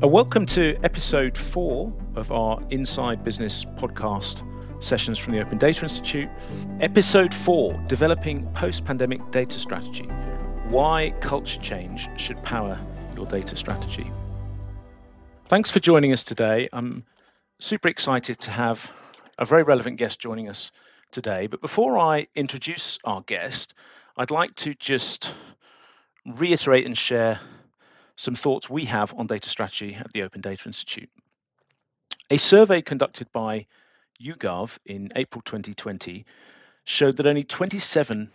Uh, welcome to episode four of our Inside Business podcast sessions from the Open Data Institute. Episode four Developing Post Pandemic Data Strategy Why Culture Change Should Power Your Data Strategy. Thanks for joining us today. I'm super excited to have a very relevant guest joining us today. But before I introduce our guest, I'd like to just reiterate and share some thoughts we have on data strategy at the Open Data Institute. A survey conducted by YouGov in April 2020 showed that only 27%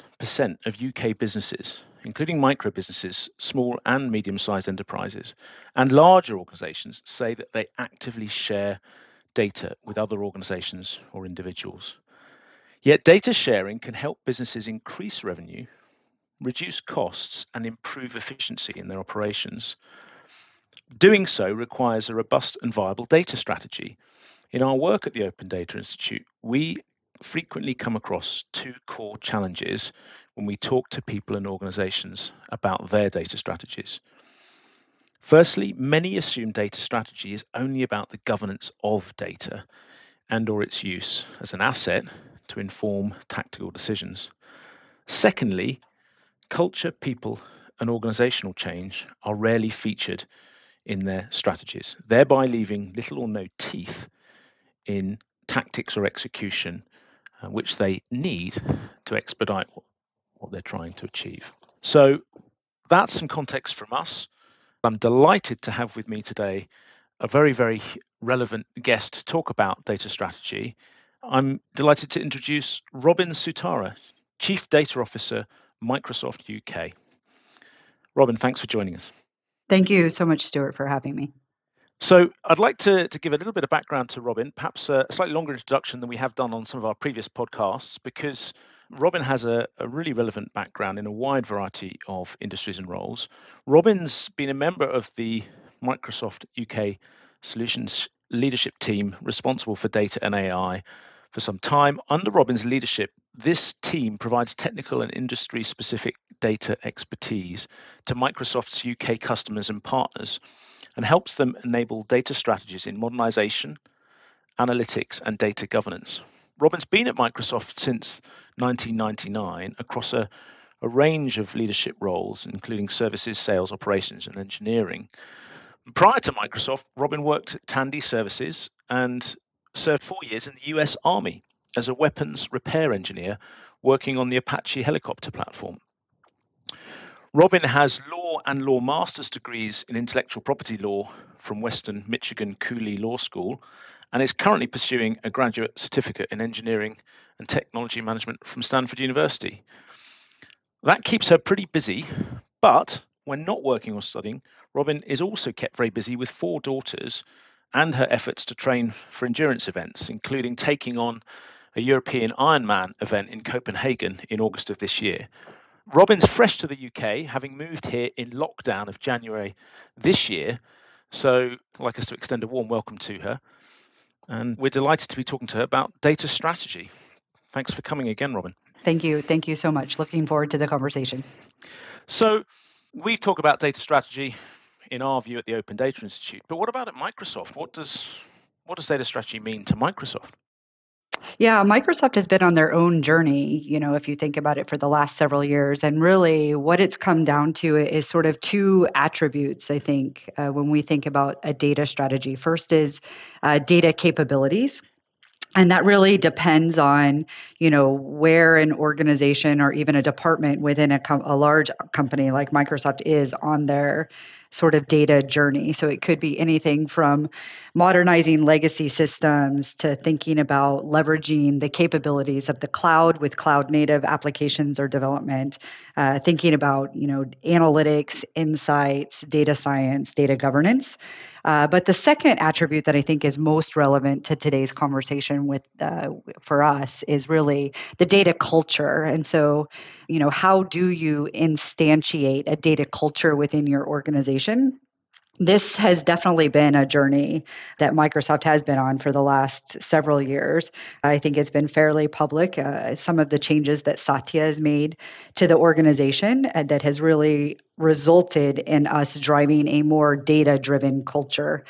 of UK businesses, including micro businesses, small and medium sized enterprises, and larger organizations, say that they actively share data with other organizations or individuals. Yet, data sharing can help businesses increase revenue reduce costs, and improve efficiency in their operations. Doing so requires a robust and viable data strategy. In our work at the Open Data Institute, we frequently come across two core challenges when we talk to people and organizations about their data strategies. Firstly, many assume data strategy is only about the governance of data and or its use as an asset to inform tactical decisions. Secondly, culture, people, and organizational change are rarely featured in their strategies, thereby leaving little or no teeth in tactics or execution, uh, which they need to expedite what, what they're trying to achieve. So that's some context from us. I'm delighted to have with me today a very, very relevant guest to talk about data strategy. I'm delighted to introduce Robin Sutara, Chief Data Officer Microsoft UK. Robin, thanks for joining us. Thank you so much, Stuart, for having me. So, I'd like to, to give a little bit of background to Robin, perhaps a slightly longer introduction than we have done on some of our previous podcasts, because Robin has a, a really relevant background in a wide variety of industries and roles. Robin's been a member of the Microsoft UK Solutions leadership team responsible for data and AI for some time. Under Robin's leadership, this team provides technical and industry specific data expertise to Microsoft's UK customers and partners and helps them enable data strategies in modernization, analytics, and data governance. Robin's been at Microsoft since 1999 across a, a range of leadership roles, including services, sales, operations, and engineering. Prior to Microsoft, Robin worked at Tandy Services and served four years in the US Army as a weapons repair engineer working on the Apache helicopter platform. Robin has law and law master's degrees in intellectual property law from Western Michigan Cooley Law School and is currently pursuing a graduate certificate in engineering and technology management from Stanford University. That keeps her pretty busy, but when not working or studying, Robin is also kept very busy with four daughters and her efforts to train for endurance events, including taking on a European Ironman event in Copenhagen in August of this year. Robin's fresh to the UK, having moved here in lockdown of January this year. So, I'd like us to extend a warm welcome to her. And we're delighted to be talking to her about data strategy. Thanks for coming again, Robin. Thank you. Thank you so much. Looking forward to the conversation. So, we talk about data strategy in our view at the Open Data Institute. But what about at Microsoft? What does what does data strategy mean to Microsoft? Yeah, Microsoft has been on their own journey, you know, if you think about it for the last several years. And really, what it's come down to is sort of two attributes, I think, uh, when we think about a data strategy. First is uh, data capabilities and that really depends on you know where an organization or even a department within a, com- a large company like microsoft is on their sort of data journey so it could be anything from modernizing legacy systems to thinking about leveraging the capabilities of the cloud with cloud native applications or development uh, thinking about you know analytics insights data science data governance. Uh, but the second attribute that i think is most relevant to today's conversation with uh, for us is really the data culture. And so you know how do you instantiate a data culture within your organization this has definitely been a journey that Microsoft has been on for the last several years. I think it's been fairly public. Uh, some of the changes that Satya has made to the organization uh, that has really resulted in us driving a more data driven culture.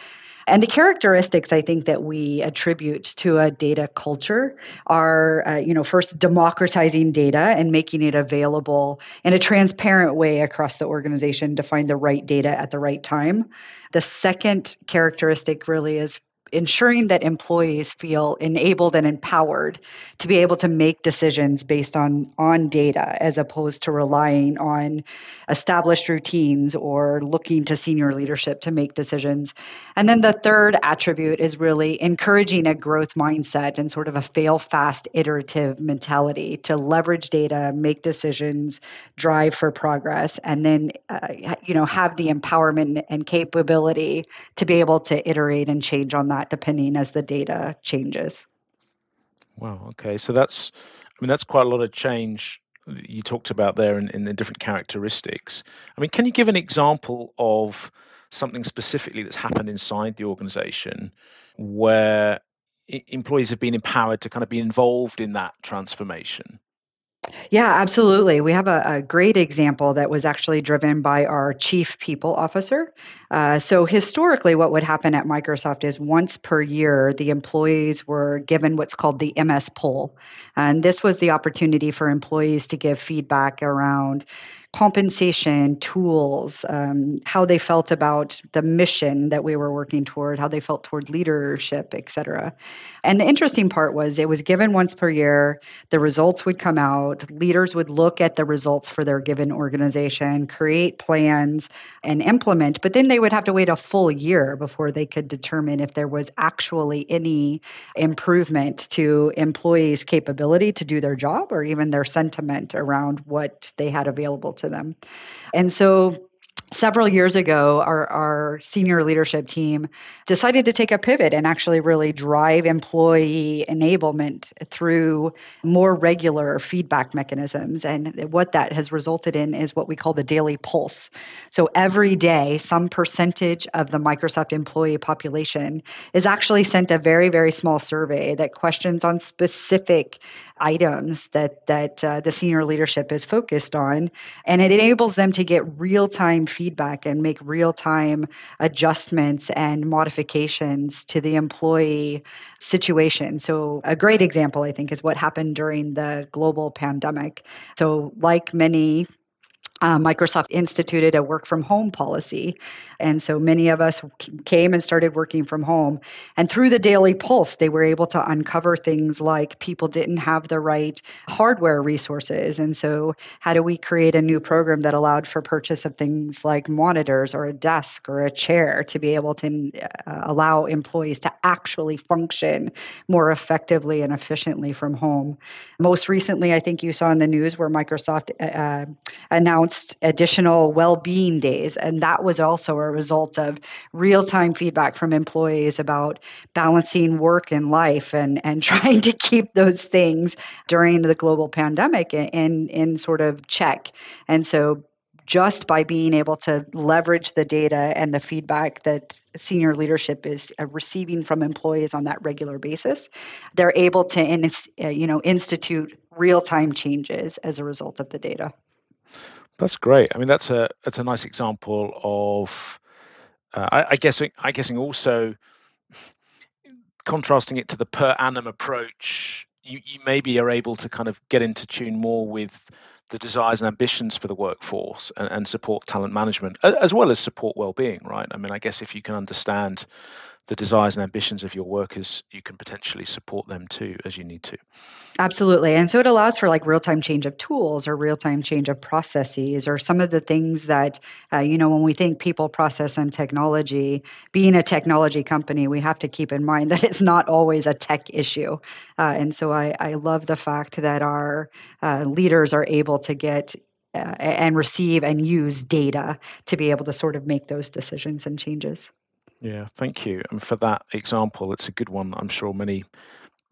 And the characteristics I think that we attribute to a data culture are, uh, you know, first democratizing data and making it available in a transparent way across the organization to find the right data at the right time. The second characteristic really is ensuring that employees feel enabled and empowered to be able to make decisions based on on data as opposed to relying on established routines or looking to senior leadership to make decisions. And then the third attribute is really encouraging a growth mindset and sort of a fail fast iterative mentality to leverage data make decisions drive for progress and then uh, you know have the empowerment and capability to be able to iterate and change on that that depending as the data changes. Wow. Okay. So that's, I mean, that's quite a lot of change you talked about there in, in the different characteristics. I mean, can you give an example of something specifically that's happened inside the organization where employees have been empowered to kind of be involved in that transformation? Yeah, absolutely. We have a, a, great example that was actually driven by our chief people officer. Uh, so, historically, what would happen at Microsoft is once per year, the employees were given what's called the MS poll. And this was the opportunity for employees to give feedback around compensation, tools, um, how they felt about the mission that we were working toward, how they felt toward leadership, et cetera. And the interesting part was it was given once per year. The results would come out. Leaders would look at the results for their given organization, create plans, and implement. But then they would have to wait a full year before they could determine if there was actually any improvement to employees' capability to do their job or even their sentiment around what they had available to to them. And so several years ago, our, our senior leadership team decided to take a pivot and actually really drive employee enablement through more regular feedback mechanisms. And what that has resulted in is what we call the daily pulse. So every day, some percentage of the Microsoft employee population is actually sent a very, very small survey that questions on specific items that that uh, the senior leadership is focused on, and it enables them to get real time feedback and make real time adjustments and modifications to the employee situation. So a great example, I think, is what happened during the global pandemic. So like many uh, Microsoft instituted a work from home policy. And so many of us came and started working from home. And through the Daily Pulse, they were able to uncover things like people didn't have the right hardware resources. And so, how do we create a new program that allowed for purchase of things like monitors or a desk or a chair to be able to uh, allow employees to actually function more effectively and efficiently from home? Most recently, I think you saw in the news where Microsoft uh, announced announced additional well-being days. And that was also a result of real-time feedback from employees about balancing work and life and and trying to keep those things during the global pandemic in in sort of check. And so just by being able to leverage the data and the feedback that senior leadership is uh, receiving from employees on that regular basis they're able to uh, you know institute real-time changes as a result of the data that's great. I mean, that's a that's a nice example of, uh, I, I guess, I guessing also contrasting it to the per annum approach. You, you maybe are able to kind of get into tune more with the desires and ambitions for the workforce and, and support talent management as well as support well-being right i mean i guess if you can understand the desires and ambitions of your workers, you can potentially support them too as you need to. Absolutely. And so it allows for like real time change of tools or real time change of processes or some of the things that, uh, you know, when we think people, process, and technology, being a technology company, we have to keep in mind that it's not always a tech issue. Uh, and so I, I love the fact that our uh, leaders are able to get uh, and receive and use data to be able to sort of make those decisions and changes. Yeah, thank you. And for that example, it's a good one. I'm sure many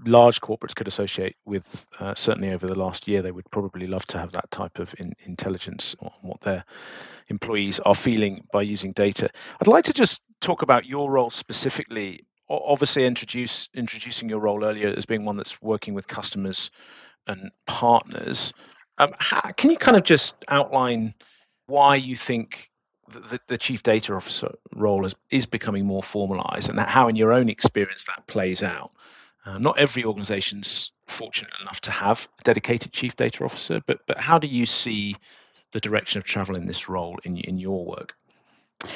large corporates could associate with, uh, certainly over the last year, they would probably love to have that type of in, intelligence on what their employees are feeling by using data. I'd like to just talk about your role specifically. Obviously, introduce introducing your role earlier as being one that's working with customers and partners. Um, how, can you kind of just outline why you think the, the, chief data officer role is, is becoming more formalized and how, in your own experience, that plays out? Uh, not every organization's fortunate enough to have a dedicated chief data officer, but but how do you see the direction of travel in this role in in your work?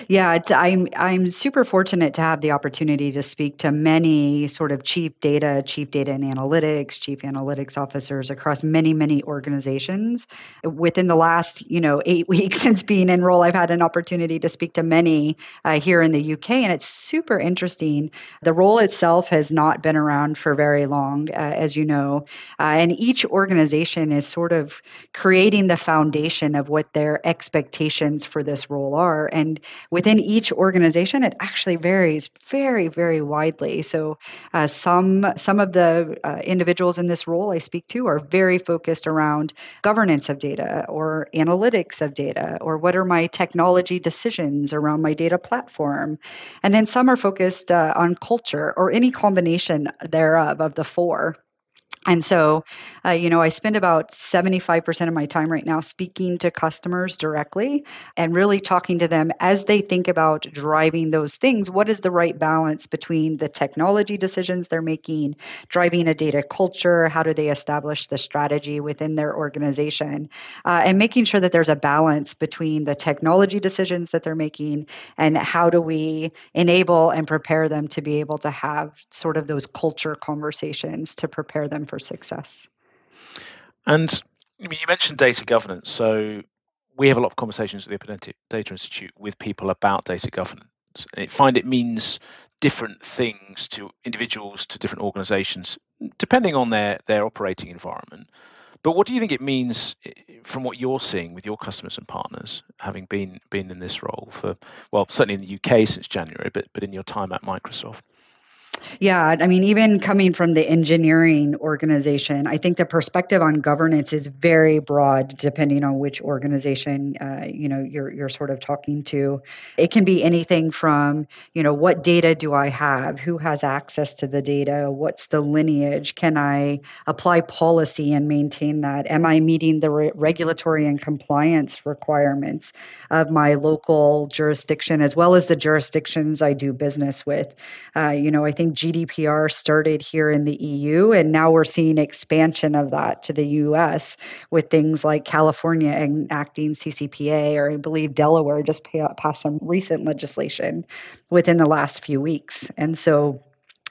Yeah, I'm I'm super fortunate to have the opportunity to speak to many sort of chief data, chief data and analytics, chief analytics officers across many many organizations. Within the last you know eight weeks since being in role, I've had an opportunity to speak to many uh, here in the UK, and it's super interesting. The role itself has not been around for very long, uh, as you know, uh, and each organization is sort of creating the foundation of what their expectations for this role are, and within each organization, it actually varies very, very widely. So uh, some some of the uh, individuals in this role I speak to are very focused around governance of data or analytics of data or what are my technology decisions around my data platform, and then some are focused uh, on culture or any combination thereof of the four. And so, uh, you know, I spend about 75% of my time right now speaking to customers directly and really talking to them as they think about driving those things. What is the right balance between the technology decisions they're making, driving a data culture? How do they establish the strategy within their organization? Uh, and making sure that there's a balance between the technology decisions that they're making and how do we enable and prepare them to be able to have sort of those culture conversations to prepare them for for success. And you mentioned data governance. So we have a lot of conversations at the Open Data Institute with people about data governance. I find it means different things to individuals, to different organizations, depending on their, their operating environment. But what do you think it means from what you're seeing with your customers and partners, having been been in this role for well, certainly in the UK since January, but but in your time at Microsoft? Yeah, I mean, even coming from the engineering organization, I think the perspective on governance is very broad, depending on which organization uh, you know you're you're sort of talking to. It can be anything from you know what data do I have, who has access to the data, what's the lineage, can I apply policy and maintain that, am I meeting the re- regulatory and compliance requirements of my local jurisdiction as well as the jurisdictions I do business with. Uh, you know, I think think GDPR started here in the EU, and now we're seeing expansion of that to the US with things like California enacting CCPA, or I believe Delaware just passed some recent legislation within the last few weeks. And so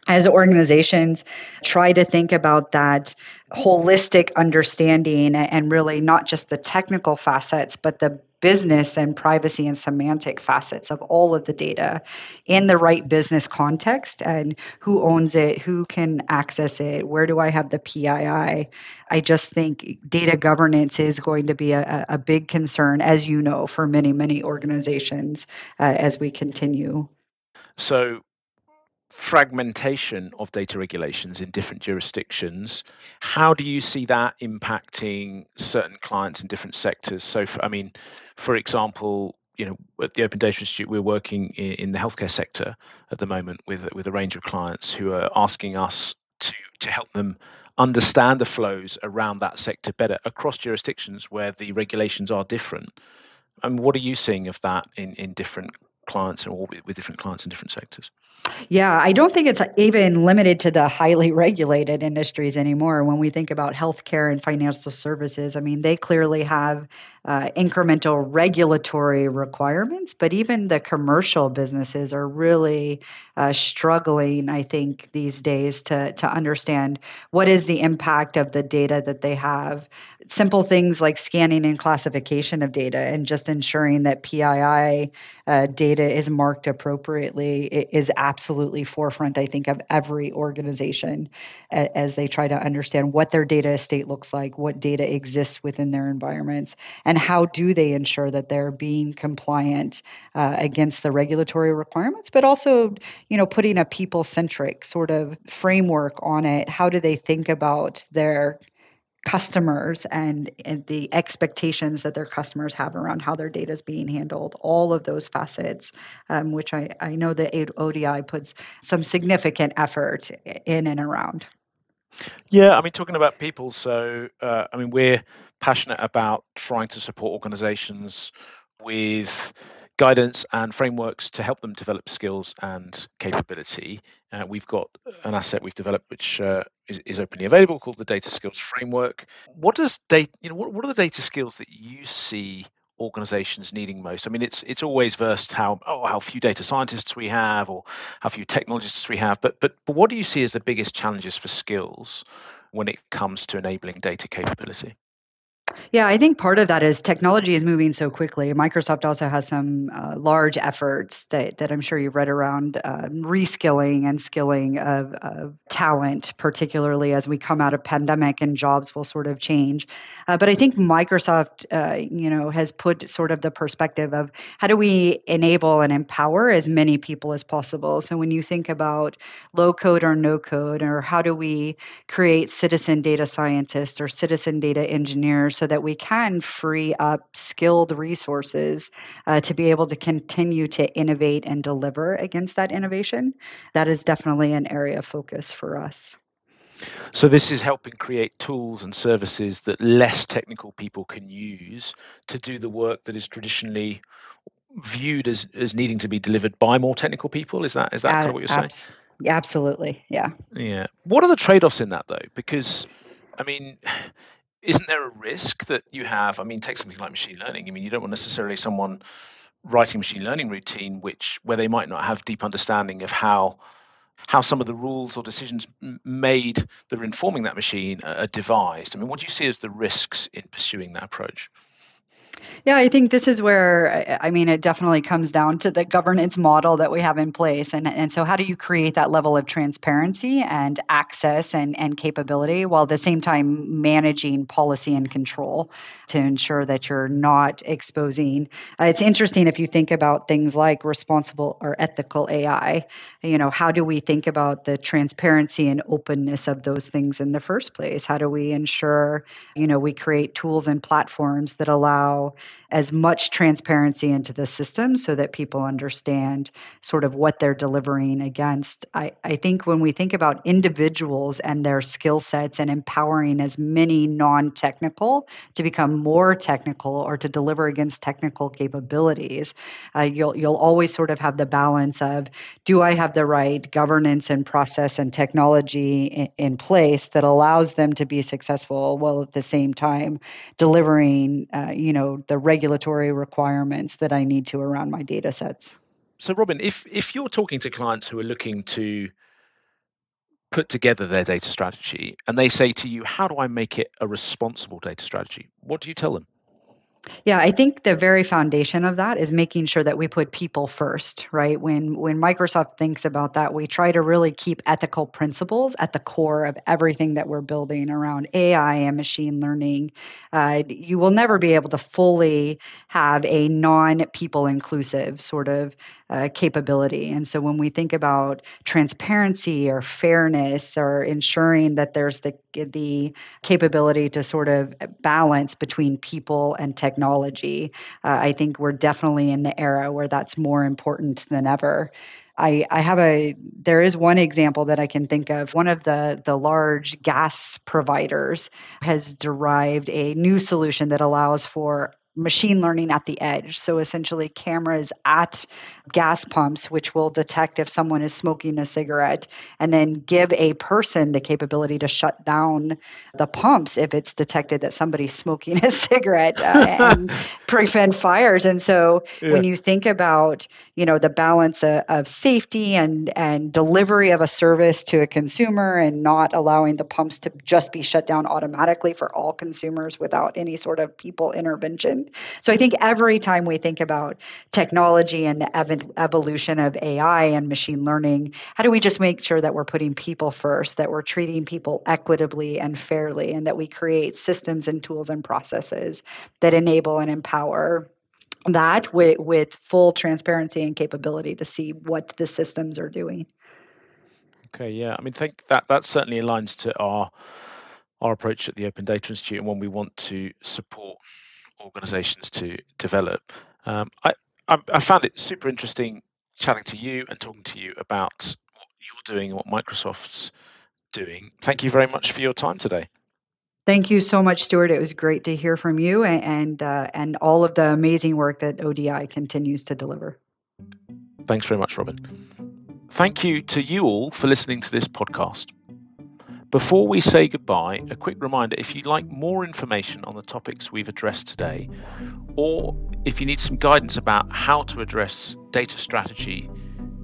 as organizations try to think about that holistic understanding and really not just the technical facets but the business and privacy and semantic facets of all of the data in the right business context and who owns it, who can access it, where do I have the PII. I just think data governance is going to be a, a big concern, as you know, for many, many organizations uh, as we continue. So, fragmentation of data regulations in different jurisdictions. How do you see that impacting certain clients in different sectors? So, for, I mean, for example, you know, at the Open Data Institute, we're working in, in the healthcare sector at the moment with with a range of clients who are asking us to to help them understand the flows around that sector better across jurisdictions where the regulations are different. And what are you seeing of that in, in different clients or with different clients in different sectors? Yeah, I don't think it's even limited to the highly regulated industries anymore. When we think about healthcare and financial services, I mean, they clearly have uh, incremental regulatory requirements, but even the commercial businesses are really uh, struggling, I think, these days to, to understand what is the impact of the data that they have. simple things like scanning and classification of data and just ensuring that PII uh, data is marked appropriately is absolutely forefront, I think, of every organization as they try to understand what their data estate looks like, what data exists within their environments, and how do they ensure that they're being compliant uh, against the regulatory requirements, but also, you know, putting a people-centric sort of framework on it. How do they think about their customers and, and, the expectations that their customers have around how their data is being handled, all of those facets, um, which I, I know that ODI puts some significant effort in and around. Yeah, I mean, talking about people, so uh, I mean, we're passionate about trying to support organizations with guidance and frameworks to help them develop skills and capability. Uh, we've got an asset we've developed which uh, is, is, openly available called the Data Skills Framework. What does data, you know, what, what are the data skills that you see organizations needing most? I mean, it's it's always versed how oh how few data scientists we have or how few technologists we have, but but but what do you see as the biggest challenges for skills when it comes to enabling data capability? Yeah, I think part of that is technology is moving so quickly. Microsoft also has some uh, large efforts that, that I'm sure you've read around uh, reskilling and skilling of, of, talent, particularly as we come out of pandemic and jobs will sort of change. Uh, but I think Microsoft, uh, you know, has put sort of the perspective of how do we enable and empower as many people as possible. So when you think about low code or no code, or how do we create citizen data scientists or citizen data engineers so that we can free up skilled resources uh, to be able to continue to innovate and deliver against that innovation. That is definitely an area of focus for us. So, this is helping create tools and services that less technical people can use to do the work that is traditionally viewed as, as needing to be delivered by more technical people. Is that is that kind of what you're saying? Absolutely, yeah. Yeah. What are the trade offs in that, though? Because, I mean, isn't there a risk that you have? I mean, take something like machine learning. I mean, you don't want necessarily someone writing machine learning routine which where they might not have deep understanding of how how some of the rules or decisions made that are informing that machine are devised. I mean, what do you see as the risks in pursuing that approach? Yeah, I think this is where I mean it definitely comes down to the governance model that we have in place, and and so how do you create that level of transparency and access and and capability while at the same time managing policy and control to ensure that you're not exposing. Uh, it's interesting if you think about things like responsible or ethical AI. You know, how do we think about the transparency and openness of those things in the first place? How do we ensure you know we create tools and platforms that allow as much transparency into the system so that people understand sort of what they're delivering against. I, I think when we think about individuals and their skill sets and empowering as many non technical to become more technical or to deliver against technical capabilities, uh, you'll, you'll always sort of have the balance of do I have the right governance and process and technology in, in place that allows them to be successful while at the same time delivering, uh, you know, the regulatory requirements that I need to around my data sets. So, Robin, if if you're talking to clients who are looking to put together their data strategy and they say to you, "How do I make it a responsible data strategy?" What do you tell them? Yeah, I think the very foundation of that is making sure that we put people first, right? When when Microsoft thinks about that, we try to really keep ethical principles at the core of everything that we're building around AI and machine learning. Uh, you will never be able to fully have a non-people inclusive sort of uh, capability. And so when we think about transparency or fairness or ensuring that there's the the capability to sort of balance between people and technology, uh, I think we're definitely in the era where that's more important than ever. I, I have a there is one example that I can think of. One of the the large gas providers has derived a new solution that allows for machine learning at the edge. So essentially, cameras at gas pumps, which will detect if someone is smoking a cigarette, and then give a person the capability to shut down the pumps if it's detected that somebody's smoking a cigarette uh, and prevent fires. And so, yeah. when you think about you know the balance of, of safety and and delivery of a service to a consumer, and not allowing the pumps to just be shut down automatically for all consumers without any sort of people intervention so I think every time we think about technology and the ev- evolution of AI and machine learning, how do we just make sure that we're putting people first, that we're treating people equitably and fairly, and that we create systems and tools and processes that enable and empower that with, with full transparency and capability to see what the systems are doing. Okay, yeah. I mean, think that that certainly aligns to our our approach at the Open Data Institute and one we want to support organizations to develop. Um, I, I, I, found it super interesting chatting to you and talking to you about what you're doing and what Microsoft's doing. Thank you very much for your time today. Thank you so much, Stuart. It was great to hear from you and and, uh, and all of the amazing work that ODI continues to deliver. Thanks very much, Robin. Thank you to you all for listening to this podcast. Before we say goodbye, a quick reminder if you'd like more information on the topics we've addressed today, or if you need some guidance about how to address data strategy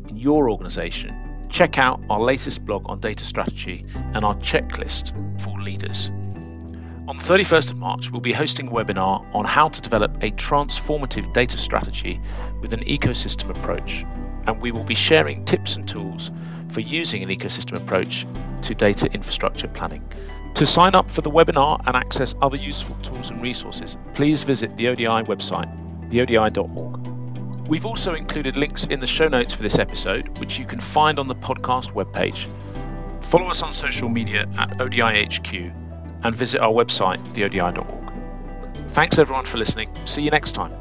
in your organization, check out our latest blog on data strategy and our checklist for leaders. On the 31st of March, we'll be hosting a webinar on how to develop a transformative data strategy with an ecosystem approach, and we will be sharing tips and tools for using an ecosystem approach to data infrastructure planning. To sign up for the webinar and access other useful tools and resources, please visit the ODI website, theodi.org. We've also included links in the show notes for this episode, which you can find on the podcast webpage. Follow us on social media at ODIHQ and visit our website, theodi.org. Thanks everyone for listening. See you next time.